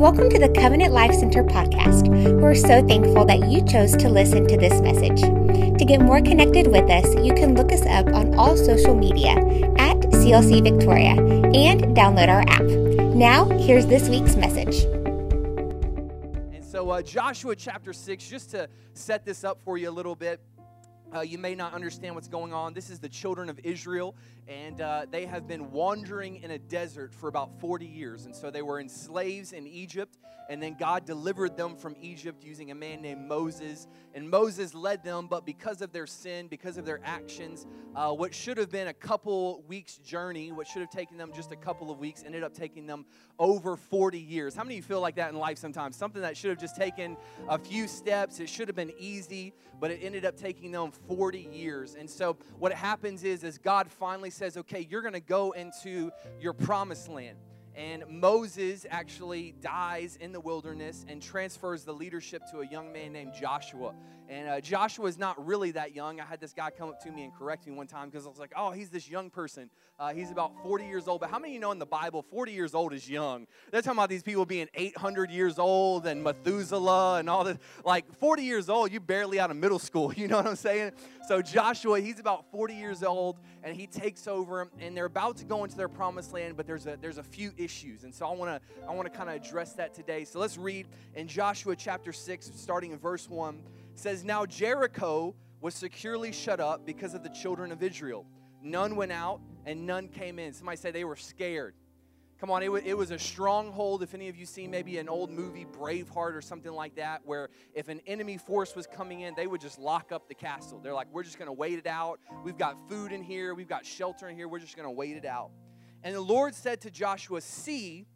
Welcome to the Covenant Life Center podcast. We're so thankful that you chose to listen to this message. To get more connected with us, you can look us up on all social media at CLC Victoria and download our app. Now, here's this week's message. And so, uh, Joshua chapter 6, just to set this up for you a little bit, uh, you may not understand what's going on. This is the children of Israel, and uh, they have been wandering in a desert for about 40 years. And so they were in slaves in Egypt, and then God delivered them from Egypt using a man named Moses. And Moses led them, but because of their sin, because of their actions, uh, what should have been a couple weeks' journey, what should have taken them just a couple of weeks, ended up taking them over 40 years. How many of you feel like that in life sometimes? Something that should have just taken a few steps, it should have been easy, but it ended up taking them 40 years. And so what happens is, is God finally says, okay, you're going to go into your promised land. And Moses actually dies in the wilderness and transfers the leadership to a young man named Joshua. And uh, Joshua is not really that young. I had this guy come up to me and correct me one time because I was like, oh, he's this young person. Uh, he's about 40 years old. But how many of you know in the Bible, 40 years old is young? They're talking about these people being 800 years old and Methuselah and all this. Like 40 years old, you barely out of middle school. You know what I'm saying? So Joshua, he's about 40 years old and he takes over and they're about to go into their promised land, but there's a, there's a few issues. And so I want to I want to kind of address that today. So let's read in Joshua chapter 6, starting in verse 1 says, Now Jericho was securely shut up because of the children of Israel. None went out and none came in. Somebody said they were scared. Come on, it was, it was a stronghold. If any of you seen maybe an old movie, Braveheart or something like that, where if an enemy force was coming in, they would just lock up the castle. They're like, we're just going to wait it out. We've got food in here, we've got shelter in here, we're just going to wait it out. And the Lord said to Joshua, See,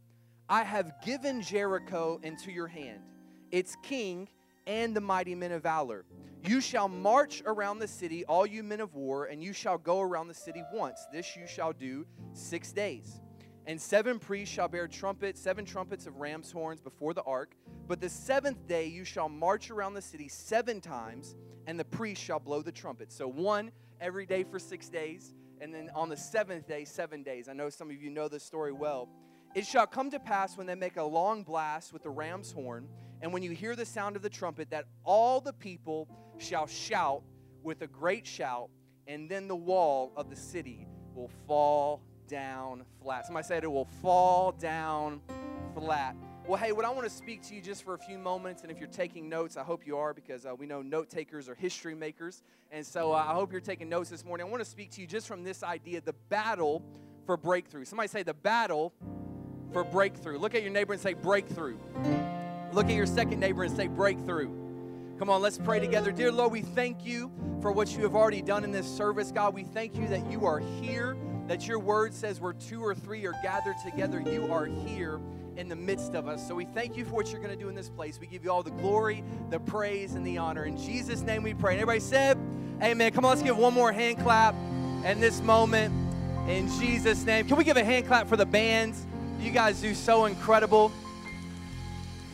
I have given Jericho into your hand, its king and the mighty men of valor. You shall march around the city, all you men of war, and you shall go around the city once. This you shall do six days. And seven priests shall bear trumpets, seven trumpets of ram's horns before the ark. But the seventh day you shall march around the city seven times, and the priests shall blow the trumpet. So one every day for six days, and then on the seventh day, seven days. I know some of you know this story well. It shall come to pass when they make a long blast with the ram's horn and when you hear the sound of the trumpet, that all the people shall shout with a great shout, and then the wall of the city will fall down flat. Somebody said it will fall down flat. Well, hey, what I want to speak to you just for a few moments, and if you're taking notes, I hope you are because uh, we know note takers are history makers. And so uh, I hope you're taking notes this morning. I want to speak to you just from this idea the battle for breakthrough. Somebody say the battle for breakthrough. Look at your neighbor and say breakthrough. Look at your second neighbor and say, breakthrough. Come on, let's pray together. Dear Lord, we thank you for what you have already done in this service. God, we thank you that you are here, that your word says where two or three are gathered together, you are here in the midst of us. So we thank you for what you're going to do in this place. We give you all the glory, the praise, and the honor. In Jesus' name we pray. And everybody said, Amen. Come on, let's give one more hand clap in this moment. In Jesus' name. Can we give a hand clap for the bands? You guys do so incredible.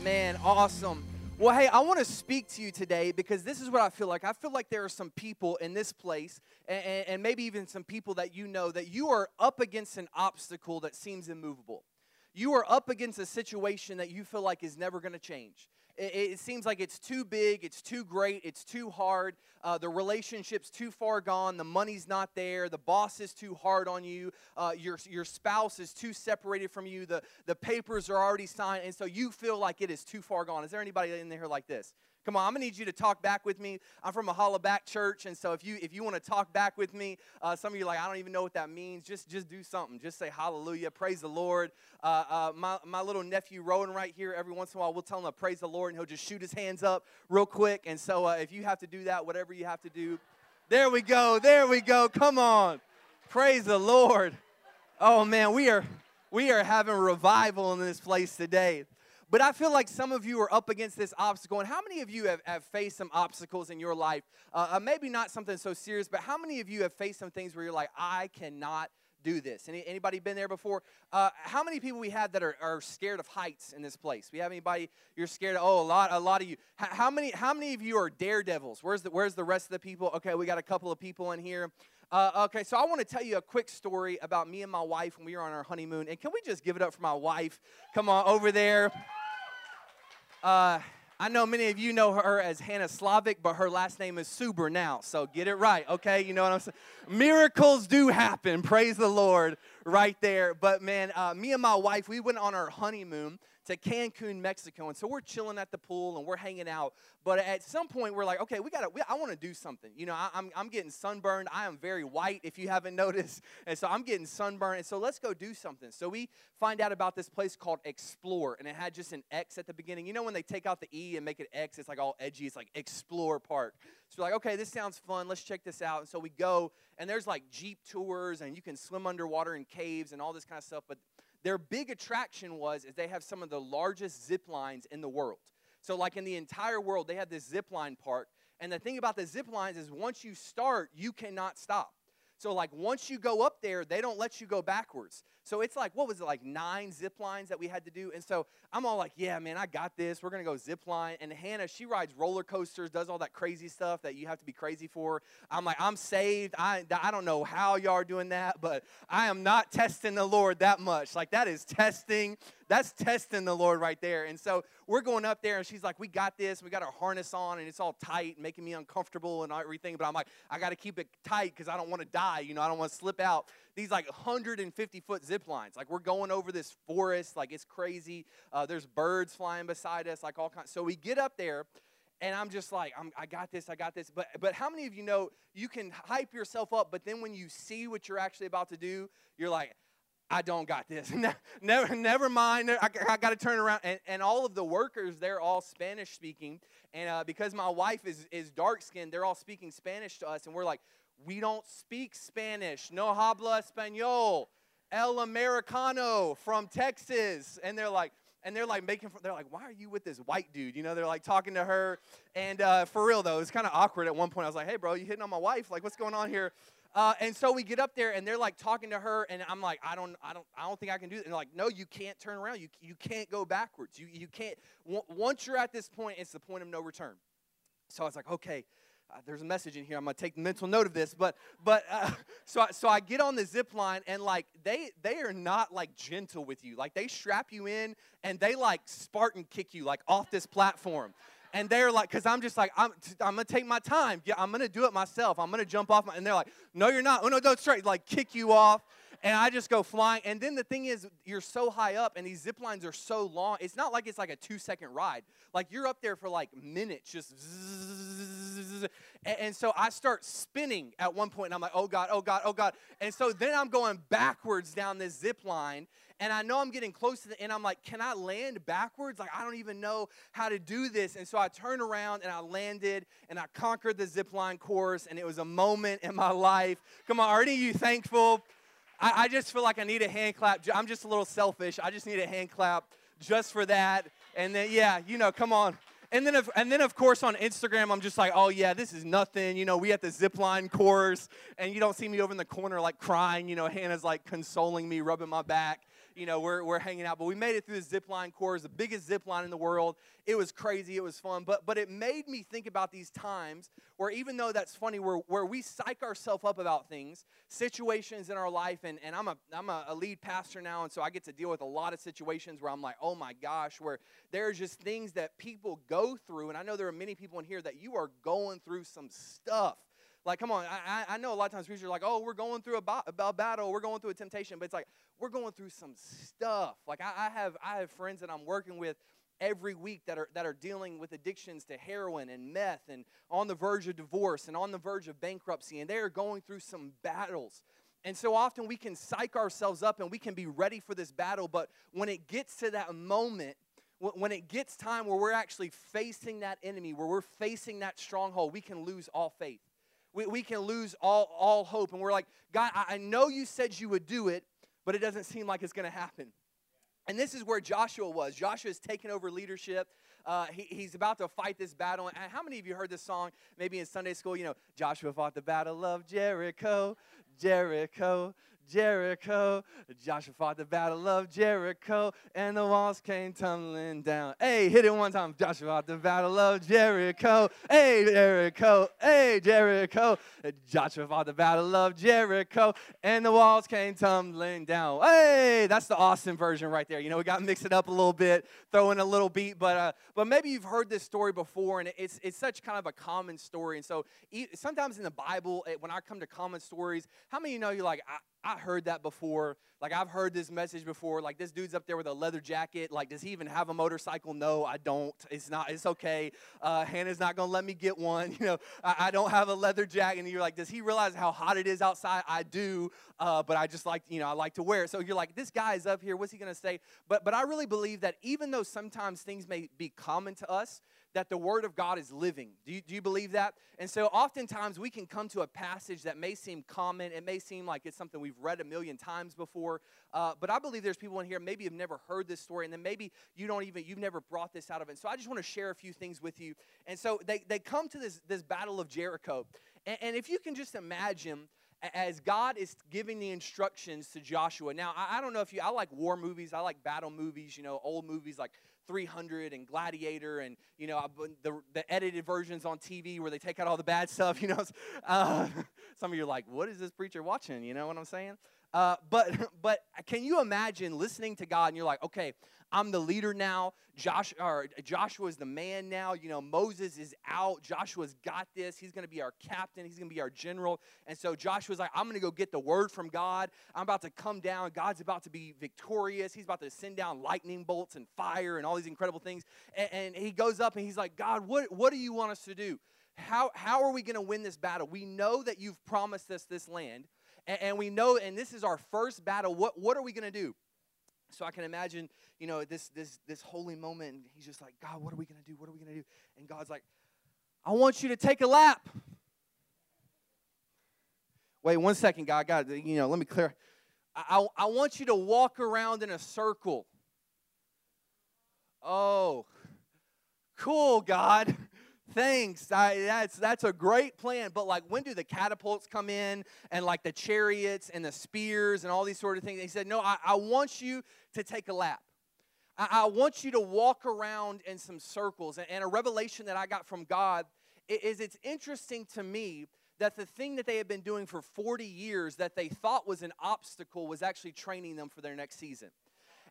Man, awesome. Well, hey, I want to speak to you today because this is what I feel like. I feel like there are some people in this place, and, and, maybe even some people that you know, that you are up against an obstacle that seems immovable. You are up against a situation that you feel like is never going to change. It, it, seems like it's too big, it's too great, it's too hard. Uh, the relationship's too far gone, the money's not there, the boss is too hard on you, uh, your, your spouse is too separated from you, the, the papers are already signed, and so you feel like it is too far gone. Is there anybody in there like this? Come on, I'm gonna need you to talk back with me. I'm from a Hollaback church, and so if you if you want to talk back with me, uh, some of you like I don't even know what that means. Just just do something. Just say Hallelujah, praise the Lord. Uh, uh, my my little nephew Rowan right here. Every once in a while, we'll tell him to praise the Lord, and he'll just shoot his hands up real quick. And so uh, if you have to do that, whatever you have to do, there we go. There we go. Come on, praise the Lord. Oh man, we are we are having revival in this place today. But I feel like some of you are up against this obstacle. And how many of you have, have faced some obstacles in your life? Uh, uh, maybe not something so serious, but how many of you have faced some things where you're like, I cannot do this? Any, anybody been there before? Uh, how many people we have that are, are scared of heights in this place? We have anybody you're scared of? Oh, a lot, a lot of you. H- how many, how many of you are daredevils? Where's the, where's the rest of the people? Okay, we got a couple of people in here. Uh, okay, so I want to tell you a quick story about me and my wife when we were on our honeymoon. And can we just give it up for my wife? Come on, over there. Uh, I know many of you know her as Hannah Slavic, but her last name is Suber now. So get it right, okay? You know what I'm saying? Miracles do happen. Praise the Lord right there. But man, uh, me and my wife, we went on our honeymoon to Cancun, Mexico. And so we're chilling at the pool and we're hanging out. But at some point, we're like, okay, we got to, I want to do something. You know, I, am I'm, I'm getting sunburned. I am very white, if you haven't noticed. And so I'm getting sunburned. And so let's go do something. So we find out about this place called Xplor. And it had just an X at the beginning. You know, when they take out the E and make it X, it's like all edgy. It's like Xplor Park. So we're like, okay, this sounds fun. Let's check this out. And so we go, and there's like Jeep tours, and you can swim underwater in caves and all this kind of stuff. But their big attraction was is they have some of the largest zip lines in the world. So like in the entire world, they have this zip line park. And the thing about the zip lines is once you start, you cannot stop. So like once you go up there, they don't let you go backwards. So it's like, what was it, like nine zip lines that we had to do? And so I'm all like, yeah, man, I got this. We're going to go zip line. And Hannah, she rides roller coasters, does all that crazy stuff that you have to be crazy for. I'm like, I'm saved. I, I don't know how y'all are doing that, but I am not testing the Lord that much. Like, that is testing. That's testing the Lord right there. And so we're going up there, and she's like, we got this. We got our harness on, and it's all tight, making me uncomfortable and everything. But I'm like, I got to keep it tight because I don't want to die. You know, I don't want to slip out these like 150 foot zip lines. Like we're going over this forest, like it's crazy. Uh, there's birds flying beside us, like all kinds. So we get up there, and I'm just like, I'm, I got this, I got this. But but how many of you know you can hype yourself up, but then when you see what you're actually about to do, you're like, I don't got this. never, never mind. I, I got to turn around. And, and all of the workers, they're all Spanish speaking. And uh, because my wife is, is dark skinned, they're all speaking Spanish to us. And we're like, we don't speak Spanish. No habla español. El Americano from Texas. And they're like, and they're like making, they're like, why are you with this white dude? You know, they're like talking to her. And uh, for real though, it's kind of awkward at one point. I was like, hey, bro, you hitting on my wife? Like, what's going on here? Uh, and so we get up there and they're like talking to her and I'm like, I don't, I don't, I don't think I can do it. And they're like, no, you can't turn around. You, you can't go backwards. You, you can't. W- once you're at this point, it's the point of no return. So I was like, okay, uh, there's a message in here. I'm gonna take mental note of this, but but uh, so I, so I get on the zip line and like they they are not like gentle with you. Like they strap you in and they like Spartan kick you like off this platform. And they're like, because I'm just like, I'm, I'm gonna take my time. Yeah, I'm gonna do it myself. I'm gonna jump off. My, and they're like, no, you're not. Oh no, go straight. Like kick you off and I just go flying. And then the thing is, you're so high up, and these zip lines are so long. It's not like it's like a two second ride. Like you're up there for like minutes, just. And, and so I start spinning at one point, and I'm like, oh God, oh God, oh God. And so then I'm going backwards down this zip line, and I know I'm getting close to the end. I'm like, can I land backwards? Like, I don't even know how to do this. And so I turned around and I landed and I conquered the zip line course, and it was a moment in my life. Come on, are any of you thankful? I, I just feel like I need a hand clap. I'm just a little selfish. I just need a hand clap just for that. And then, yeah, you know, come on. And then, if, and then of course, on Instagram, I'm just like, oh yeah, this is nothing. You know, we at the zip line course, and you don't see me over in the corner like crying. You know, Hannah's like consoling me, rubbing my back you know, we're, we're hanging out. But we made it through the zip line course, the biggest zip line in the world. It was crazy. It was fun. But, but it made me think about these times where even though that's funny, where, where we psych ourselves up about things, situations in our life, and, and I'm, a, I'm a, a lead pastor now, and so I get to deal with a lot of situations where I'm like, oh my gosh, where there's just things that people go through. And I know there are many people in here that you are going through some stuff like, come on, I, I know a lot of times people are like, oh, we're going through a, a battle, we're going through a temptation, but it's like, we're going through some stuff. Like, I, I, have, I have friends that I'm working with every week that are, that are dealing with addictions to heroin and meth and on the verge of divorce and on the verge of bankruptcy, and they are going through some battles. And so often we can psych ourselves up and we can be ready for this battle, but when it gets to that moment, when it gets time where we're actually facing that enemy, where we're facing that stronghold, we can lose all faith we, we can lose all, all hope. And we're like, God, I, I know you said you would do it, but it doesn't seem like it's going to happen. And this is where Joshua was. Joshua has taken over leadership. Uh, he, he's about to fight this battle. And how many of you heard this song maybe in Sunday school? You know, Joshua fought the battle of Jericho, Jericho, Jericho. Joshua fought the battle of Jericho, and the walls came tumbling down. Hey, hit it one time. Joshua fought the battle of Jericho. Hey, Jericho. Hey, Jericho. Joshua fought the battle of Jericho, and the walls came tumbling down. Hey, that's the Austin version right there. You know, we got to mix it up a little bit, throw in a little beat, but uh, but maybe you've heard this story before, and it's it's such kind of a common story. And so sometimes in the Bible, when I come to common stories, how many of you know you're like, I, I heard that before. Like I've heard this message before. Like this dude's up there with a leather jacket. Like does he even have a motorcycle? No, I don't. It's not. It's okay. Uh, Hannah's not gonna let me get one. You know, I, I, don't have a leather jacket. And you're like, does he realize how hot it is outside? I do. Uh, but I just like you know I like to wear it. So you're like, this guy is up here. What's he gonna say? But but I really believe that even though sometimes things may be common to us, that the Word of God is living. Do you, do you believe that? And so oftentimes we can come to a passage that may seem common. It may seem like it's something we've read a million times before. Uh, but I believe there's people in here, maybe you've never heard this story, and then maybe you don't even, you've never brought this out of it. So I just want to share a few things with you. And so they, they come to this, this battle of Jericho. And, and if you can just imagine, as God is giving the instructions to Joshua. Now, I, don't know if you, I like war movies, I like battle movies, you know, old movies like 300 and Gladiator and, you know, the, the edited versions on TV where they take out all the bad stuff, you know. Uh, some of you are like, what is this preacher watching? You know what I'm saying? Uh, but, but can you imagine listening to God and you're like, okay, I'm the leader now. Josh, or Joshua is the man now. You know, Moses is out. Joshua's got this. He's going to be our captain. He's going to be our general. And so Joshua's like, I'm going to go get the word from God. I'm about to come down. God's about to be victorious. He's about to send down lightning bolts and fire and all these incredible things. And, and he goes up and he's like, God, what, what do you want us to do? How, how are we going to win this battle? We know that you've promised us this land. And, and we know, and this is our first battle. What, what are we going to do? So I can imagine, you know, this this this holy moment, and he's just like, God, what are we gonna do? What are we gonna do? And God's like, I want you to take a lap. Wait one second, God. God, you know, let me clear. I, I, I want you to walk around in a circle. Oh, cool, God. Thanks. I, that's that's a great plan. But like, when do the catapults come in and like the chariots and the spears and all these sort of things? He said, No, I, I want you to take a lap. I, I, want you to walk around in some circles. And, and a revelation that I got from God is it's interesting to me that the thing that they had been doing for 40 years that they thought was an obstacle was actually training them for their next season.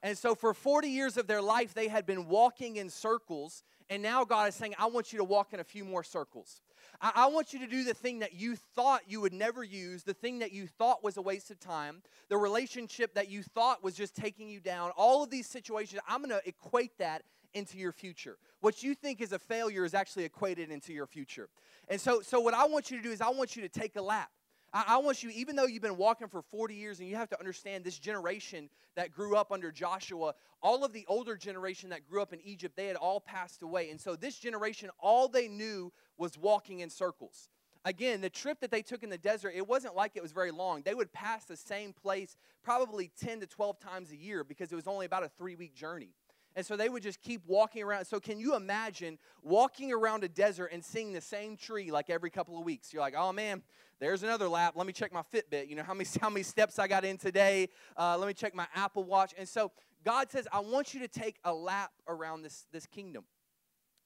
And so for 40 years of their life, they had been walking in circles and now God is saying, I want you to walk in a few more circles. I, I, want you to do the thing that you thought you would never use, the thing that you thought was a waste of time, the relationship that you thought was just taking you down. All of these situations, I'm going to equate that into your future. What you think is a failure is actually equated into your future. And so, so what I want you to do is I want you to take a lap. I, I want you, even though you've been walking for 40 years, and you have to understand this generation that grew up under Joshua, all of the older generation that grew up in Egypt, they had all passed away. And so this generation, all they knew was walking in circles. Again, the trip that they took in the desert, it wasn't like it was very long. They would pass the same place probably 10 to 12 times a year because it was only about a three week journey. And so they would just keep walking around. So, can you imagine walking around a desert and seeing the same tree like every couple of weeks? You're like, oh man, there's another lap. Let me check my Fitbit. You know, how many, how many steps I got in today? Uh, let me check my Apple Watch. And so God says, I want you to take a lap around this, this kingdom.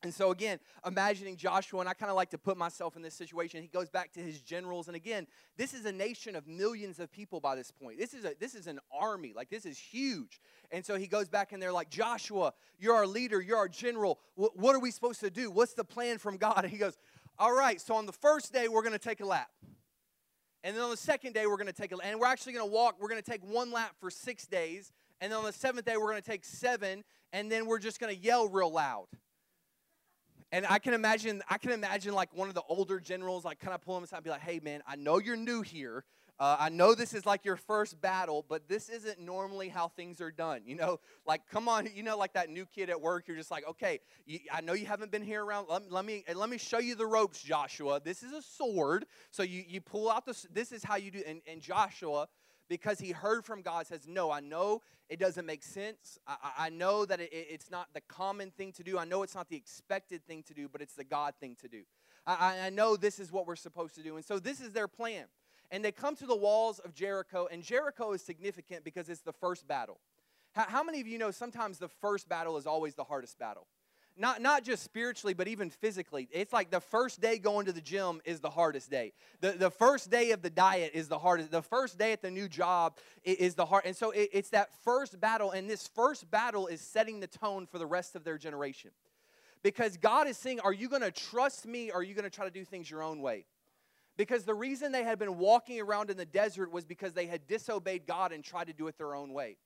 And so, again, imagining Joshua, and I kind of like to put myself in this situation. He goes back to his generals. And again, this is a nation of millions of people by this point. This is, a, this is an army. Like, this is huge. And so he goes back and they're like, Joshua, you're our leader, you're our general. W- what are we supposed to do? What's the plan from God? And he goes, All right, so on the first day, we're going to take a lap. And then on the second day, we're going to take a lap. and we're actually going to walk. We're going to take one lap for six days. And then on the seventh day, we're going to take seven. And then we're just going to yell real loud. And I can imagine, I can imagine like one of the older generals, like kind of pull him aside and be like, hey man, I know you're new here. Uh, I know this is like your first battle, but this isn't normally how things are done. You know, like, come on, you know, like that new kid at work, you're just like, okay, you, I know you haven't been here around. Let, let, me let me show you the ropes, Joshua. This is a sword. So you, you pull out the, this is how you do. And, and Joshua, because he heard from God, says, no, I know it doesn't make sense. I, I know that it, it's not the common thing to do. I know it's not the expected thing to do, but it's the God thing to do. I, I know this is what we're supposed to do. And so this is their plan. and they come to the walls of Jericho, and Jericho is significant because it's the first battle. How, how many of you know sometimes the first battle is always the hardest battle? Not, not just spiritually, but even physically. It's like the first day going to the gym is the hardest day. The, the first day of the diet is the hardest. The first day at the new job is the hard. And so it, it's that first battle, and this first battle is setting the tone for the rest of their generation. Because God is saying, Are you going to trust me or are you going to try to do things your own way? Because the reason they had been walking around in the desert was because they had disobeyed God and tried to do it their own way.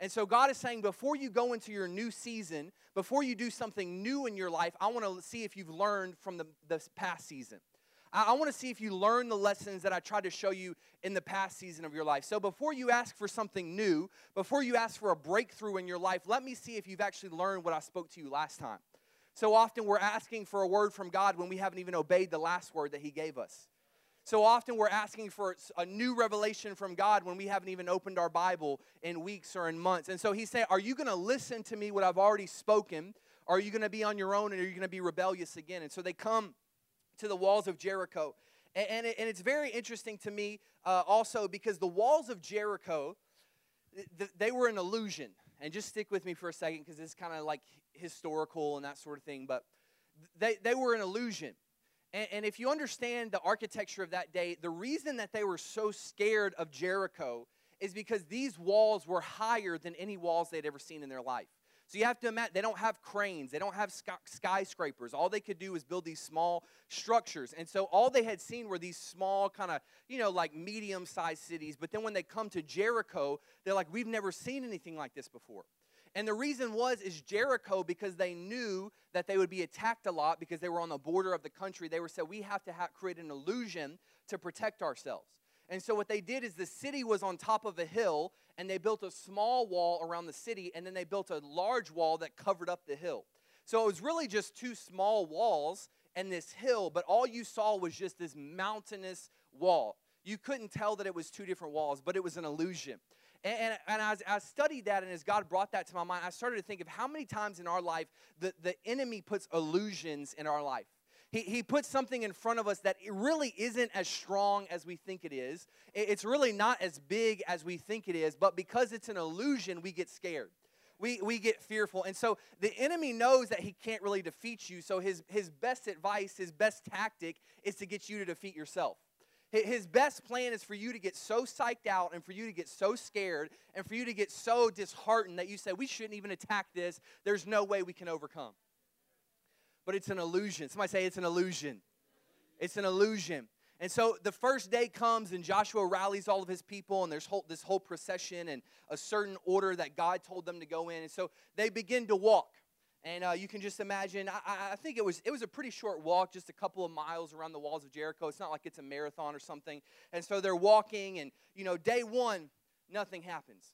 And so God is saying, before you go into your new season, before you do something new in your life, I want to see if you've learned from the, the past season. I, I want to see if you learn the lessons that I tried to show you in the past season of your life. So before you ask for something new, before you ask for a breakthrough in your life, let me see if you've actually learned what I spoke to you last time. So often we're asking for a word from God when we haven't even obeyed the last word that He gave us. So often we're asking for a new revelation from God when we haven't even opened our Bible in weeks or in months. And so he's saying, Are you going to listen to me, what I've already spoken? Or are you going to be on your own and are you going to be rebellious again? And so they come to the walls of Jericho. And, and, it, and it's very interesting to me uh, also because the walls of Jericho, th- they were an illusion. And just stick with me for a second because it's kind of like historical and that sort of thing. But they, they were an illusion. And, and if you understand the architecture of that day, the reason that they were so scared of Jericho is because these walls were higher than any walls they'd ever seen in their life. So you have to imagine they don't have cranes, they don't have skyscrapers. All they could do is build these small structures. And so all they had seen were these small, kind of, you know, like medium sized cities. But then when they come to Jericho, they're like, we've never seen anything like this before. And the reason was is Jericho because they knew that they would be attacked a lot because they were on the border of the country. They were said we have to ha- create an illusion to protect ourselves. And so what they did is the city was on top of a hill and they built a small wall around the city and then they built a large wall that covered up the hill. So it was really just two small walls and this hill, but all you saw was just this mountainous wall. You couldn't tell that it was two different walls, but it was an illusion. And, and, and as I studied that, and as God brought that to my mind, I started to think of how many times in our life the, the enemy puts illusions in our life. He, he puts something in front of us that it really isn't as strong as we think it is. It's really not as big as we think it is, but because it's an illusion, we get scared. We, we get fearful. And so the enemy knows that he can't really defeat you. So his, his best advice, his best tactic is to get you to defeat yourself. His best plan is for you to get so psyched out and for you to get so scared and for you to get so disheartened that you say, We shouldn't even attack this. There's no way we can overcome. But it's an illusion. Somebody say it's an illusion. It's an illusion. And so the first day comes, and Joshua rallies all of his people, and there's whole, this whole procession and a certain order that God told them to go in. And so they begin to walk. And uh, you can just imagine. I, I, think it was it was a pretty short walk, just a couple of miles around the walls of Jericho. It's not like it's a marathon or something. And so they're walking, and you know, day one, nothing happens.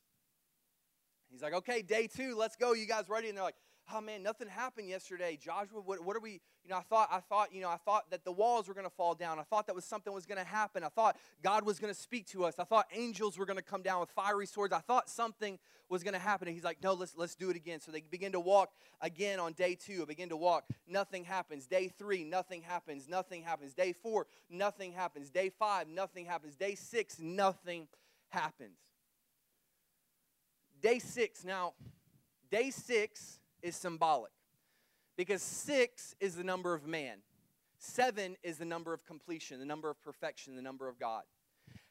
He's like, okay, day two, let's go. You guys ready? And they're like, oh man, nothing happened yesterday. Joshua, what, what are we, you know, I thought, I thought, you know, I thought that the walls were going to fall down. I thought that was something was going to happen. I thought God was going to speak to us. I thought angels were going to come down with fiery swords. I thought something was going to happen. And he's like, no, let's, let's do it again. So they begin to walk again on day two. Begin to walk. Nothing happens. Day three, nothing happens. Nothing happens. Day four, nothing happens. Day five, nothing happens. Day six, nothing happens. Day six, now, day six is symbolic because six is the number of man, seven is the number of completion, the number of perfection, the number of God.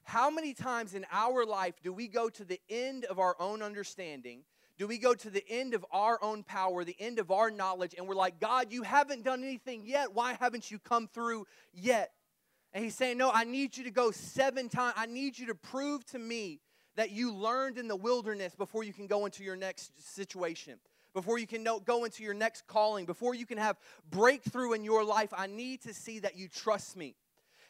How many times in our life do we go to the end of our own understanding? Do we go to the end of our own power, the end of our knowledge, and we're like, God, you haven't done anything yet. Why haven't you come through yet? And he's saying, No, I need you to go seven times. I need you to prove to me that you learned in the wilderness before you can go into your next situation before you can know, go into your next calling, before you can have breakthrough in your life, I need to see that you trust me.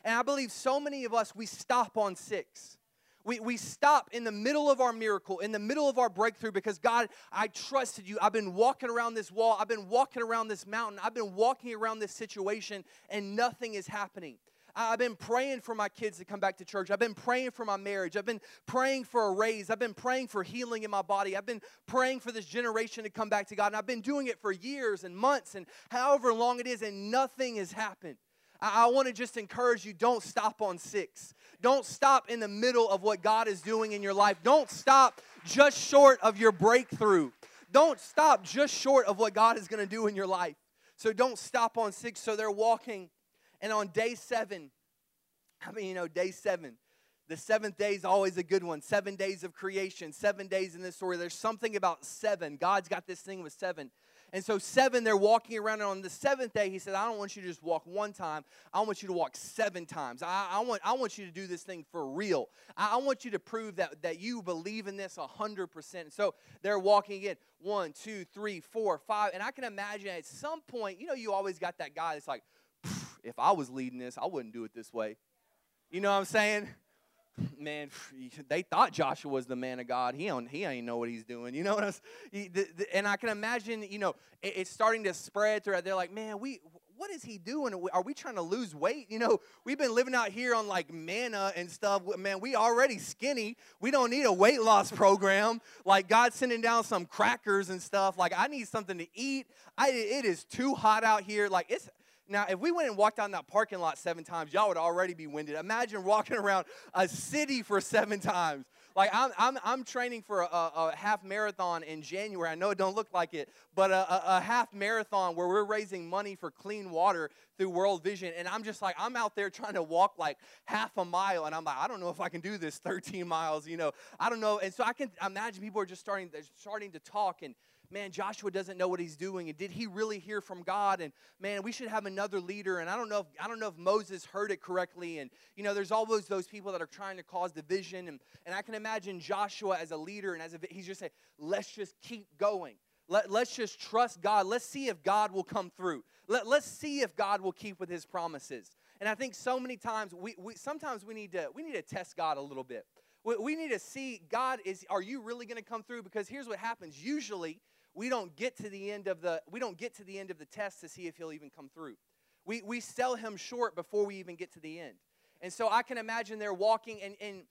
And I believe so many of us, we stop on six. We, we stop in the middle of our miracle, in the middle of our breakthrough, because God, I trusted you. I've been walking around this wall, I've been walking around this mountain, I've been walking around this situation, and nothing is happening. I've been praying for my kids to come back to church. I've been praying for my marriage. I've been praying for a raise. I've been praying for healing in my body. I've been praying for this generation to come back to God. And I've been doing it for years and months and however long it is, and nothing has happened. I, want to just encourage you don't stop on six. Don't stop in the middle of what God is doing in your life. Don't stop just short of your breakthrough. Don't stop just short of what God is going to do in your life. So don't stop on six. So they're walking. And on day seven, I mean, you know, day seven, the seventh day is always a good one. Seven days of creation, seven days in this story. There's something about seven. God's got this thing with seven. And so, seven, they're walking around. And on the seventh day, he said, I don't want you to just walk one time. I want you to walk seven times. I, I want, I want you to do this thing for real. I, I, want you to prove that, that you believe in this 100%. So, they're walking again one, two, three, four, five. And I can imagine at some point, you know, you always got that guy that's like, if I was leading this, I wouldn't do it this way. You know what I'm saying? man, they thought Joshua was the man of God. He don't, he ain't know what he's doing. You know what I'm saying? And I can imagine, you know, it's starting to spread throughout. They're like, man, we, what is he doing? Are we trying to lose weight? You know, we've been living out here on like manna and stuff. Man, we already skinny. We don't need a weight loss program. Like God's sending down some crackers and stuff. Like I need something to eat. I, it is too hot out here. Like it's now, if we went and walked down that parking lot seven times, y'all would already be winded. Imagine walking around a city for seven times. Like I'm, I'm, I'm training for a, a, half marathon in January. I know it don't look like it, but a, a, a half marathon where we're raising money for clean water through World Vision. And I'm just like, I'm out there trying to walk like half a mile, and I'm like, I don't know if I can do this 13 miles. You know, I don't know. And so I can imagine people are just starting, they're starting to talk and man, Joshua doesn't know what he's doing. And did he really hear from God? And man, we should have another leader. And I don't know if I don't know if Moses heard it correctly. And you know, there's always those people that are trying to cause division. And, and I can imagine Joshua as a leader and as a he's just saying, let's just keep going. Let, let's just trust God. Let's see if God will come through. Let, let's see if God will keep with his promises. And I think so many times we, we sometimes we need to we need to test God a little bit. We, we need to see God is are you really going to come through? Because here's what happens. Usually we don't get to the end of the we don't get to the end of the test to see if he'll even come through. We we sell him short before we even get to the end. And so I can imagine they're walking and, and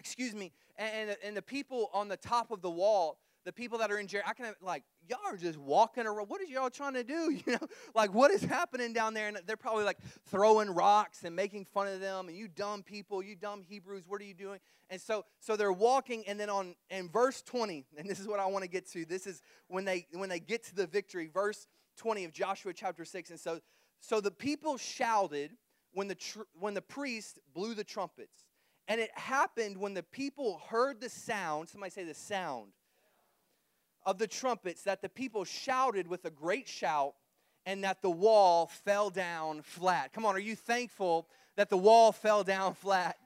excuse me, and, and the people on the top of the wall, the people that are in jail, I can like y'all are just walking around. What are y'all trying to do? You know, like what is happening down there? And they're probably like throwing rocks and making fun of them. And you dumb people, you dumb Hebrews, what are you doing? And so, so they're walking, and then on in verse 20, and this is what I want to get to. This is when they when they get to the victory, verse 20 of Joshua chapter 6. And so, so the people shouted when the tr- when the priest blew the trumpets. And it happened when the people heard the sound, somebody say the sound of the trumpets that the people shouted with a great shout and that the wall fell down flat. Come on, are you thankful that the wall fell down flat?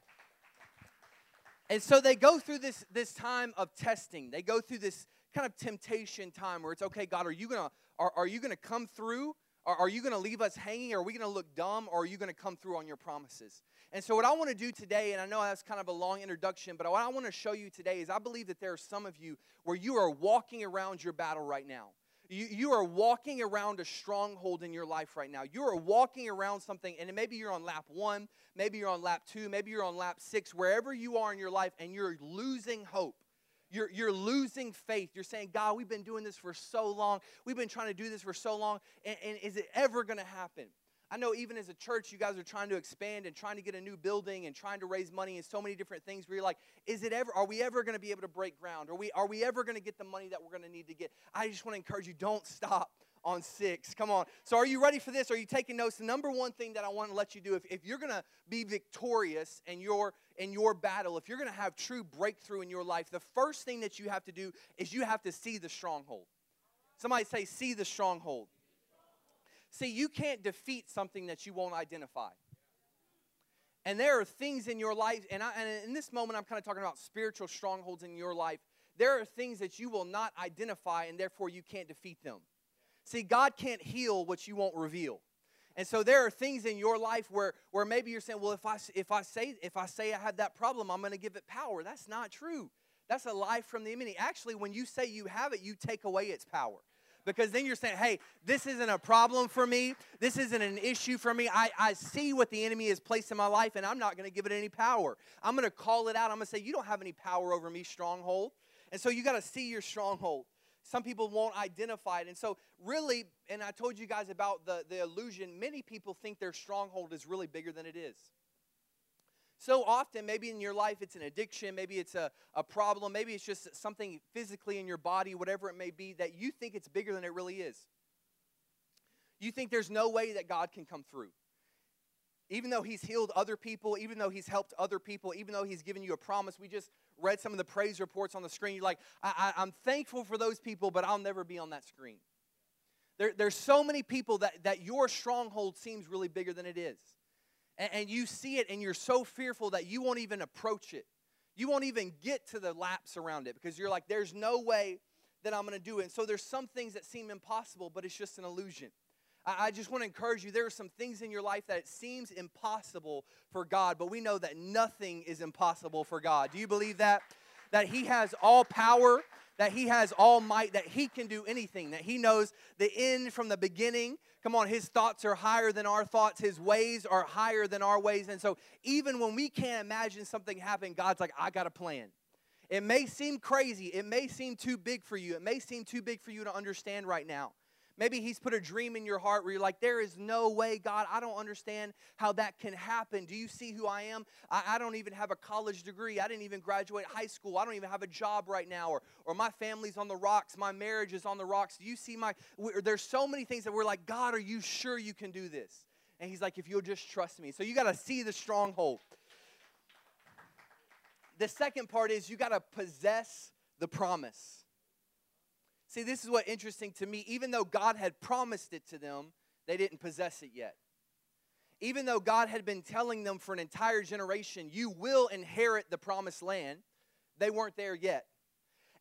And so they go through this, this time of testing. They go through this kind of temptation time where it's okay, God, are you gonna are, are you gonna come through? Are, are you gonna leave us hanging? Are we gonna look dumb? Or are you gonna come through on your promises? And so, what I want to do today, and I know that's kind of a long introduction, but what I want to show you today is I believe that there are some of you where you are walking around your battle right now. You, you are walking around a stronghold in your life right now. You are walking around something, and maybe you're on lap one, maybe you're on lap two, maybe you're on lap six, wherever you are in your life, and you're losing hope. You're, you're losing faith. You're saying, God, we've been doing this for so long. We've been trying to do this for so long, and, and is it ever going to happen? I know even as a church, you guys are trying to expand and trying to get a new building and trying to raise money and so many different things where you're like, is it ever, are we ever going to be able to break ground? Are we, are we ever going to get the money that we're going to need to get? I just want to encourage you, don't stop on six. Come on. So, are you ready for this? Are you taking notes? The number one thing that I want to let you do, if, if you're going to be victorious in your in your battle, if you're going to have true breakthrough in your life, the first thing that you have to do is you have to see the stronghold. Somebody say, see the stronghold. See, you can't defeat something that you won't identify. And there are things in your life, and, I, and in this moment, I'm kind of talking about spiritual strongholds in your life. There are things that you will not identify, and therefore you can't defeat them. See, God can't heal what you won't reveal. And so there are things in your life where, where maybe you're saying, well, if I, if, I say, if I say I have that problem, I'm going to give it power. That's not true. That's a lie from the enemy. Actually, when you say you have it, you take away its power because then you're saying, hey, this isn't a problem for me. This isn't an issue for me. I, I see what the enemy has placed in my life, and I'm not going to give it any power. I'm going to call it out. I'm going to say, you don't have any power over me, stronghold. And so you got to see your stronghold. Some people won't identify it. And so, really, and I told you guys about the, the illusion, many people think their stronghold is really bigger than it is. So often, maybe in your life, it's an addiction, maybe it's a, a problem, maybe it's just something physically in your body, whatever it may be, that you think it's bigger than it really is. You think there's no way that God can come through. Even though He's healed other people, even though He's helped other people, even though He's given you a promise, we just read some of the praise reports on the screen. You're like, I, I'm thankful for those people, but I'll never be on that screen. There, there's so many people that, that your stronghold seems really bigger than it is and, and you see it and you're so fearful that you won't even approach it. You won't even get to the laps around it because you're like, there's no way that I'm going to do it. And so there's some things that seem impossible, but it's just an illusion. I, just want to encourage you there are some things in your life that it seems impossible for God, but we know that nothing is impossible for God. Do you believe that? That He has all power that he has all might, that he can do anything, that he knows the end from the beginning. Come on, his thoughts are higher than our thoughts, his ways are higher than our ways. And so, even when we can't imagine something happening, God's like, I got a plan. It may seem crazy, it may seem too big for you, it may seem too big for you to understand right now. Maybe He's put a dream in your heart where you're like, there is no way, God, I don't understand how that can happen. Do you see who I am? I, I, don't even have a college degree. I didn't even graduate high school. I don't even have a job right now. Or, or my family's on the rocks. My marriage is on the rocks. Do you see my. There's so many things that we're like, God, are you sure you can do this? And He's like, if you'll just trust me. So you got to see the stronghold. The second part is you got to possess the promise. See, this is what interesting to me. Even though God had promised it to them, they didn't possess it yet. Even though God had been telling them for an entire generation, you will inherit the promised land, they weren't there yet.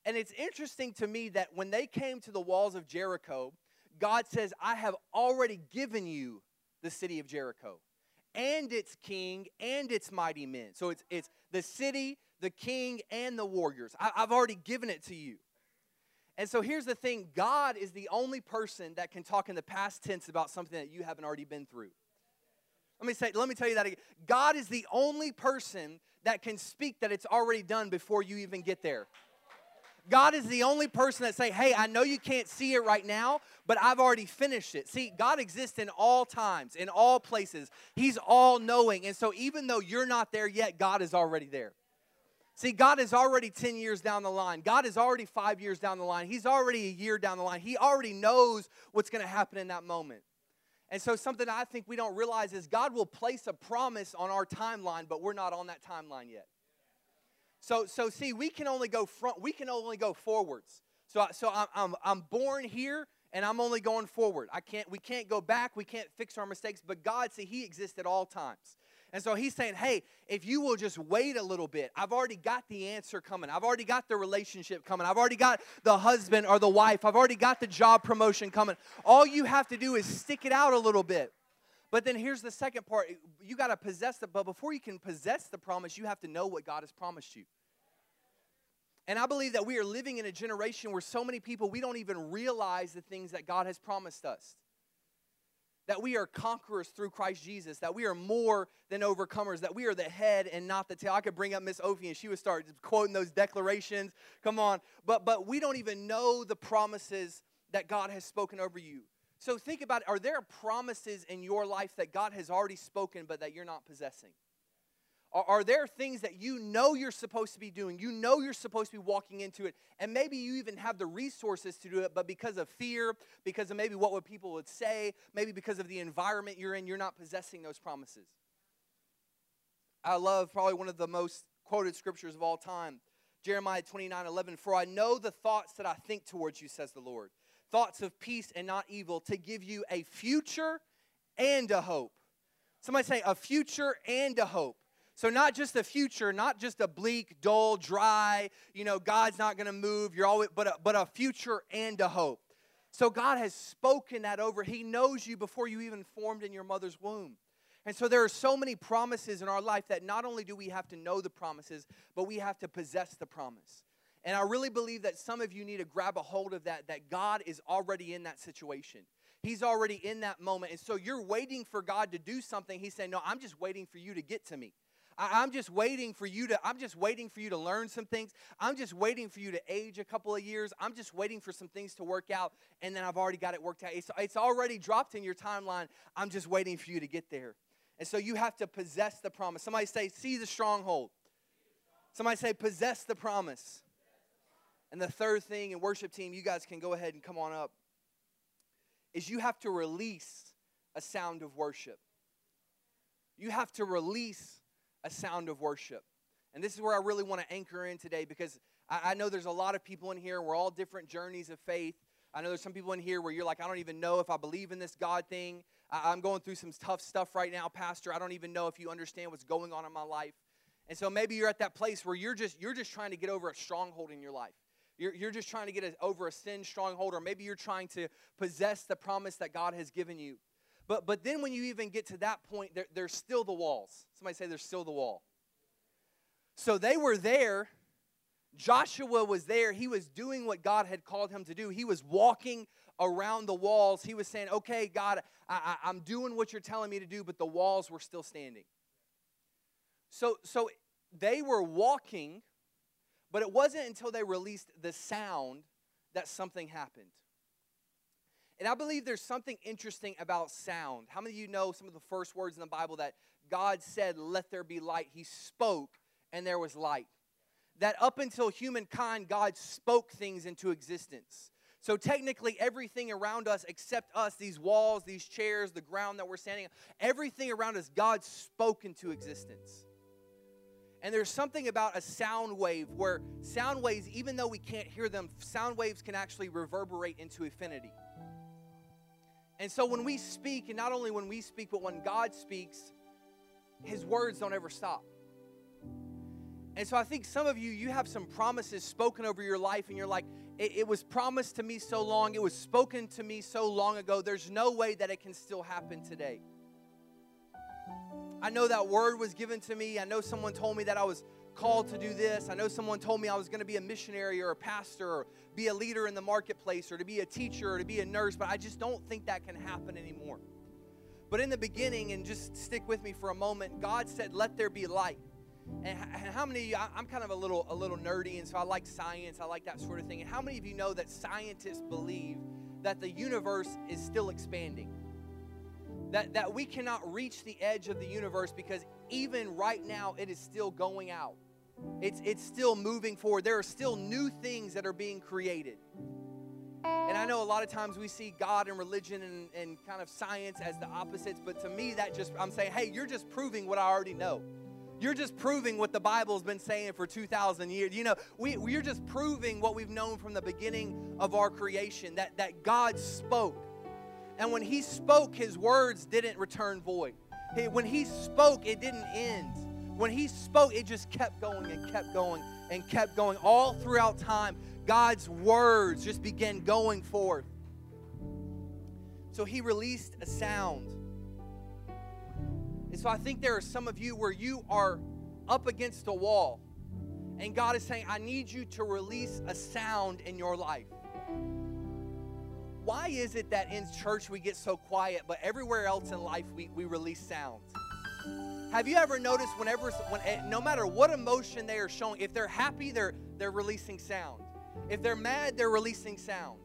And it's interesting to me that when they came to the walls of Jericho, God says, I have already given you the city of Jericho and its king and its mighty men. So it's, it's the city, the king, and the warriors. I, I've already given it to you. And so here's the thing God is the only person that can talk in the past tense about something that you haven't already been through. Let me say, let me tell you that again. God is the only person that can speak that it's already done before you even get there. God is the only person that say, "Hey, I know you can't see it right now, but I've already finished it." See, God exists in all times, in all places. He's all knowing. And so even though you're not there yet, God is already there. See, God is already 10 years down the line. God is already five years down the line. He's already a year down the line. He already knows what's going to happen in that moment. And so, something I think we don't realize is God will place a promise on our timeline, but we're not on that timeline yet. So, so see, we can only go front, we can only go forwards. So, so I'm, I'm, I'm born here and I'm only going forward. I can't, we can't go back, we can't fix our mistakes, but God, see, He exists at all times. And so he's saying, hey, if you will just wait a little bit, I've already got the answer coming. I've already got the relationship coming. I've already got the husband or the wife. I've already got the job promotion coming. All you have to do is stick it out a little bit. But then here's the second part you got to possess it. But before you can possess the promise, you have to know what God has promised you. And I believe that we are living in a generation where so many people, we don't even realize the things that God has promised us that we are conquerors through Christ Jesus, that we are more than overcomers, that we are the head and not the tail. I could bring up Miss Ophi and she would start quoting those declarations. Come on. But but we don't even know the promises that God has spoken over you. So think about it. Are there promises in your life that God has already spoken but that you're not possessing? Are, are there things that you know you're supposed to be doing? You know you're supposed to be walking into it, and maybe you even have the resources to do it, but because of fear, because of maybe what would people would say, maybe because of the environment you're in, you're not possessing those promises. I love probably one of the most quoted scriptures of all time. Jeremiah 29 11, for I know the thoughts that I think towards you, says the Lord. Thoughts of peace and not evil, to give you a future and a hope. Somebody say, a future and a hope. So, not just a future, not just a bleak, dull, dry, you know, God's not going to move, you're always, but a, but a future and a hope. So, God has spoken that over. He knows you before you even formed in your mother's womb. And so, there are so many promises in our life that not only do we have to know the promises, but we have to possess the promise. And I really believe that some of you need to grab a hold of that, that God is already in that situation. He's already in that moment. And so you're waiting for God to do something. He's saying, No, I'm just waiting for you to get to me. I, am just waiting for you to, I'm just waiting for you to learn some things. I'm just waiting for you to age a couple of years. I'm just waiting for some things to work out, and then I've already got it worked out. It's, it's already dropped in your timeline. I'm just waiting for you to get there. And so you have to possess the promise. Somebody say, see the stronghold. Somebody say, possess the promise. And the third thing, and worship team, you guys can go ahead and come on up, is you have to release a sound of worship. You have to release a sound of worship. And this is where I really want to anchor in today because I, I know there's a lot of people in here. We're all different journeys of faith. I know there's some people in here where you're like, I don't even know if I believe in this God thing. I, I'm going through some tough stuff right now, Pastor. I don't even know if you understand what's going on in my life. And so maybe you're at that place where you're just you're just trying to get over a stronghold in your life. You're, you're just trying to get a, over a sin stronghold, or maybe you're trying to possess the promise that God has given you. But, but then when you even get to that point, there, there's still the walls. Somebody say there's still the wall. So they were there. Joshua was there. He was doing what God had called him to do. He was walking around the walls. He was saying, Okay, God, I, I, I'm doing what you're telling me to do, but the walls were still standing. So, so they were walking but it wasn't until they released the sound that something happened. And I believe there's something interesting about sound. How many of you know some of the first words in the Bible that God said, Let there be light? He spoke, and there was light. That up until humankind, God spoke things into existence. So technically, everything around us except us, these walls, these chairs, the ground that we're standing on, everything around us, God spoke into existence. And there's something about a sound wave where sound waves, even though we can't hear them, sound waves can actually reverberate into infinity. And so when we speak, and not only when we speak, but when God speaks, his words don't ever stop. And so I think some of you, you have some promises spoken over your life, and you're like, it, it, was promised to me so long, it was spoken to me so long ago, there's no way that it can still happen today. I know that word was given to me. I know someone told me that I was called to do this. I know someone told me I was going to be a missionary or a pastor or be a leader in the marketplace or to be a teacher or to be a nurse, but I just don't think that can happen anymore. But in the beginning, and just stick with me for a moment, God said, Let there be light. And how many of you, I'm kind of a little, a little nerdy, and so I like science, I like that sort of thing. And how many of you know that scientists believe that the universe is still expanding? that, that we cannot reach the edge of the universe because even right now it is still going out. It's, it's still moving forward. There are still new things that are being created. And I know a lot of times we see God and religion and, and kind of science as the opposites, but to me, that just, I'm saying, hey, you're just proving what I already know. You're just proving what the Bible's been saying for 2,000 years. You know, we, we're just proving what we've known from the beginning of our creation that, that God spoke and when he spoke, his words didn't return void. When he spoke, it didn't end. When he spoke, it just kept going and kept going and kept going. All throughout time, God's words just began going forth. So he released a sound. And so I think there are some of you where you are up against a wall. And God is saying, I need you to release a sound in your life why is it that in church we get so quiet, but everywhere else in life we, we release sounds? Have you ever noticed whenever, when, eh, no matter what emotion they are showing, if they're happy, they're, they're releasing sound. If they're mad, they're releasing sound.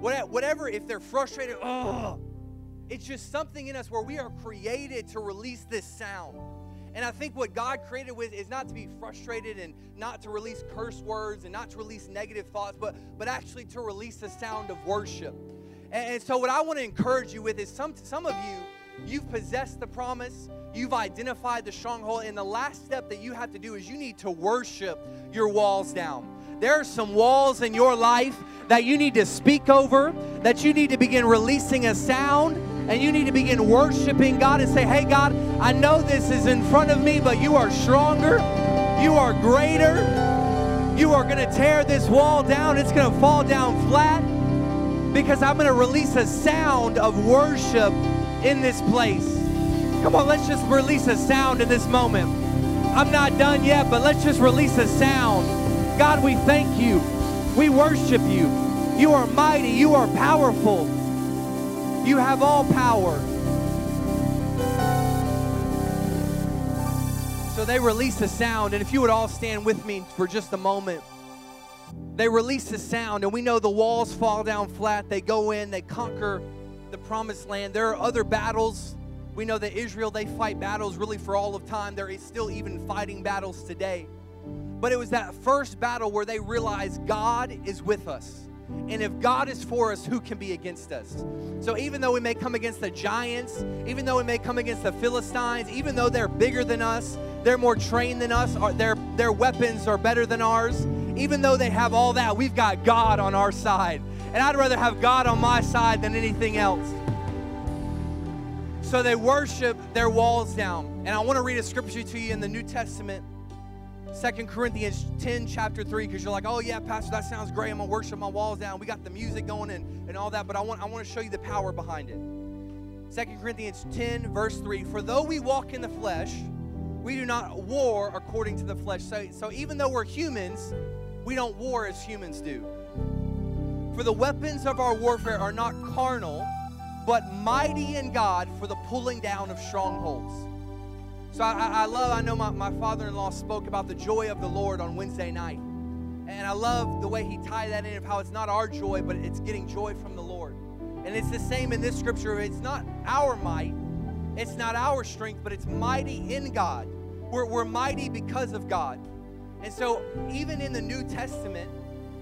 Whatever, if they're frustrated, oh, it's just something in us where we are created to release this sound. And I think what God created with is not to be frustrated and not to release curse words and not to release negative thoughts, but, but actually to release the sound of worship. And, and so, what I want to encourage you with is some, some of you, you've possessed the promise, you've identified the stronghold, and the last step that you have to do is you need to worship your walls down. There are some walls in your life that you need to speak over, that you need to begin releasing a sound, and you need to begin worshiping God and say, Hey, God, I know this is in front of me, but you are stronger, you are greater. You are going to tear this wall down, it's going to fall down flat because I'm going to release a sound of worship in this place. Come on, let's just release a sound in this moment. I'm not done yet, but let's just release a sound. God, we thank you. We worship you. You are mighty. You are powerful. You have all power. So they release a sound, and if you would all stand with me for just a moment. They release a sound, and we know the walls fall down flat. They go in, they conquer the promised land. There are other battles. We know that Israel, they fight battles really for all of time. They're still even fighting battles today. But it was that first battle where they realized God is with us. And if God is for us, who can be against us? So even though we may come against the giants, even though we may come against the Philistines, even though they're bigger than us, they're more trained than us, their, their weapons are better than ours, even though they have all that, we've got God on our side. And I'd rather have God on my side than anything else. So they worship their walls down. And I want to read a scripture to you in the New Testament. Second Corinthians 10, chapter 3, because you're like, oh yeah, Pastor, that sounds great. I'm gonna worship my walls down. We got the music going and, and all that, but I want I want to show you the power behind it. Second Corinthians 10, verse 3. For though we walk in the flesh, we do not war according to the flesh. So, so even though we're humans, we don't war as humans do. For the weapons of our warfare are not carnal, but mighty in God for the pulling down of strongholds. So I, I love, I know my, my father in law spoke about the joy of the Lord on Wednesday night. And I love the way he tied that in of how it's not our joy, but it's getting joy from the Lord. And it's the same in this scripture. It's not our might, it's not our strength, but it's mighty in God. We're, we're mighty because of God. And so, even in the New Testament,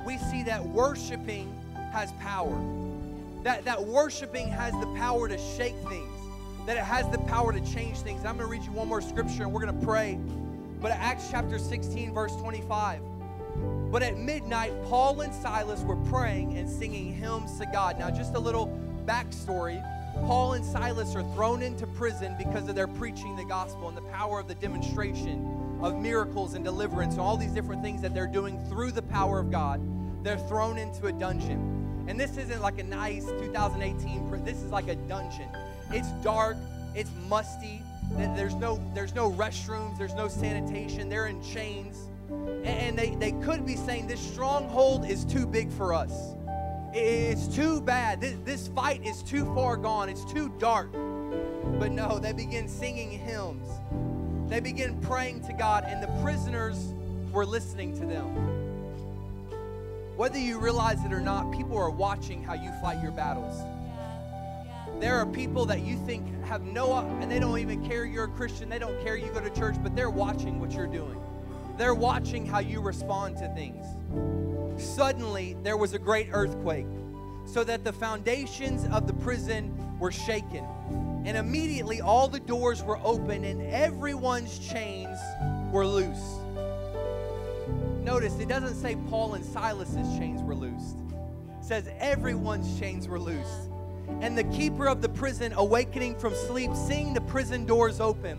we see that worshiping has power. That, that worshiping has the power to shake things that it has the power to change things. I'm going to read you one more scripture and we're going to pray. But Acts chapter 16, verse 25. But at midnight, Paul and Silas were praying and singing hymns to God. Now, just a little backstory. Paul and Silas are thrown into prison because of their preaching the gospel and the power of the demonstration of miracles and deliverance and all these different things that they're doing through the power of God. They're thrown into a dungeon. And this isn't like a nice 2018, this is like a dungeon. It's dark, it's musty. There's no there's no restrooms, there's no sanitation. They're in chains. And they, they could be saying this stronghold is too big for us. It's too bad. This, this fight is too far gone. It's too dark. But no, they begin singing hymns. They begin praying to God, and the prisoners were listening to them. Whether you realize it or not, people are watching how you fight your battles. There are people that you think have no, and they don't even care you're a Christian. They don't care you go to church, but they're watching what you're doing. They're watching how you respond to things. Suddenly, there was a great earthquake, so that the foundations of the prison were shaken. And immediately, all the doors were open, and everyone's chains were loose. Notice it doesn't say Paul and Silas's chains were loosed. It says everyone's chains were loosed. And the keeper of the prison, awakening from sleep, seeing the prison doors open,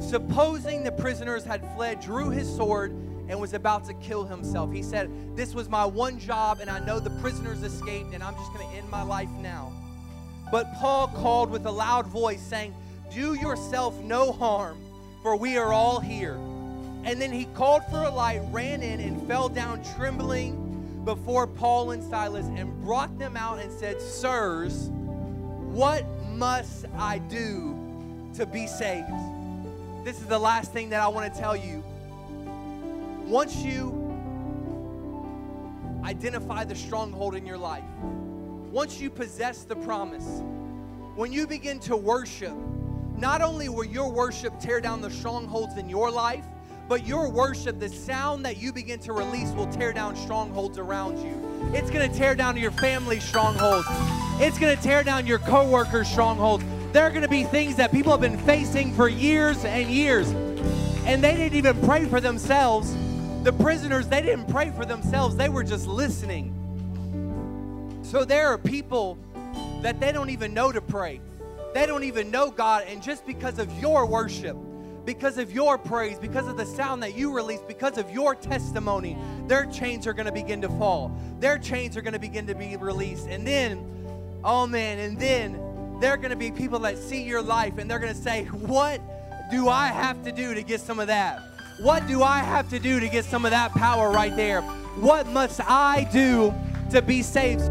supposing the prisoners had fled, drew his sword and was about to kill himself. He said, This was my one job, and I know the prisoners escaped, and I'm just going to end my life now. But Paul called with a loud voice, saying, Do yourself no harm, for we are all here. And then he called for a light, ran in, and fell down trembling before Paul and Silas, and brought them out and said, Sirs, what must I do to be saved? This is the last thing that I want to tell you. Once you identify the stronghold in your life, once you possess the promise, when you begin to worship, not only will your worship tear down the strongholds in your life, but your worship, the sound that you begin to release, will tear down strongholds around you. It's going to tear down your family strongholds. It's going to tear down your coworkers' strongholds. There are going to be things that people have been facing for years and years, and they didn't even pray for themselves. The prisoners, they didn't pray for themselves, they were just listening. So there are people that they don't even know to pray. They don't even know God, and just because of your worship, because of your praise, because of the sound that you release, because of your testimony, their chains are going to begin to fall. Their chains are going to begin to be released. And then, oh man, and then they're going to be people that see your life and they're going to say, What do I have to do to get some of that? What do I have to do to get some of that power right there? What must I do to be saved?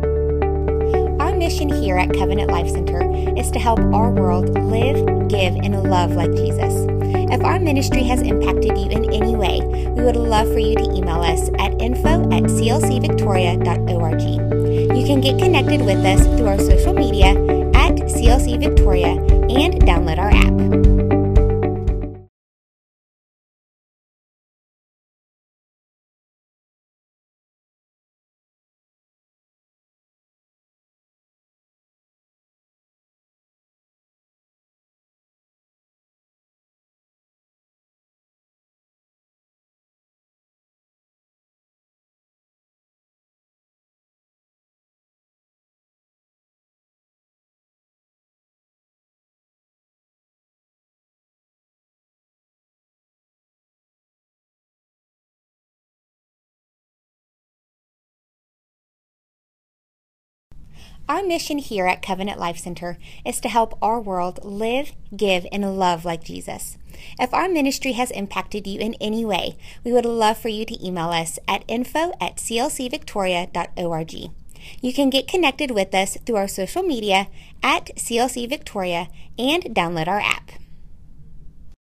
Our mission here at Covenant Life Center is to help our world live, give, and love like Jesus. If our ministry has impacted you in any way, we would love for you to email us at info at clcvictoria.org. You can get connected with us through our social media at CLC Victoria and download our app. Our mission here at Covenant Life Center is to help our world live, give, and love like Jesus. If our ministry has impacted you in any way, we would love for you to email us at info at clcvictoria.org. You can get connected with us through our social media at CLC Victoria and download our app.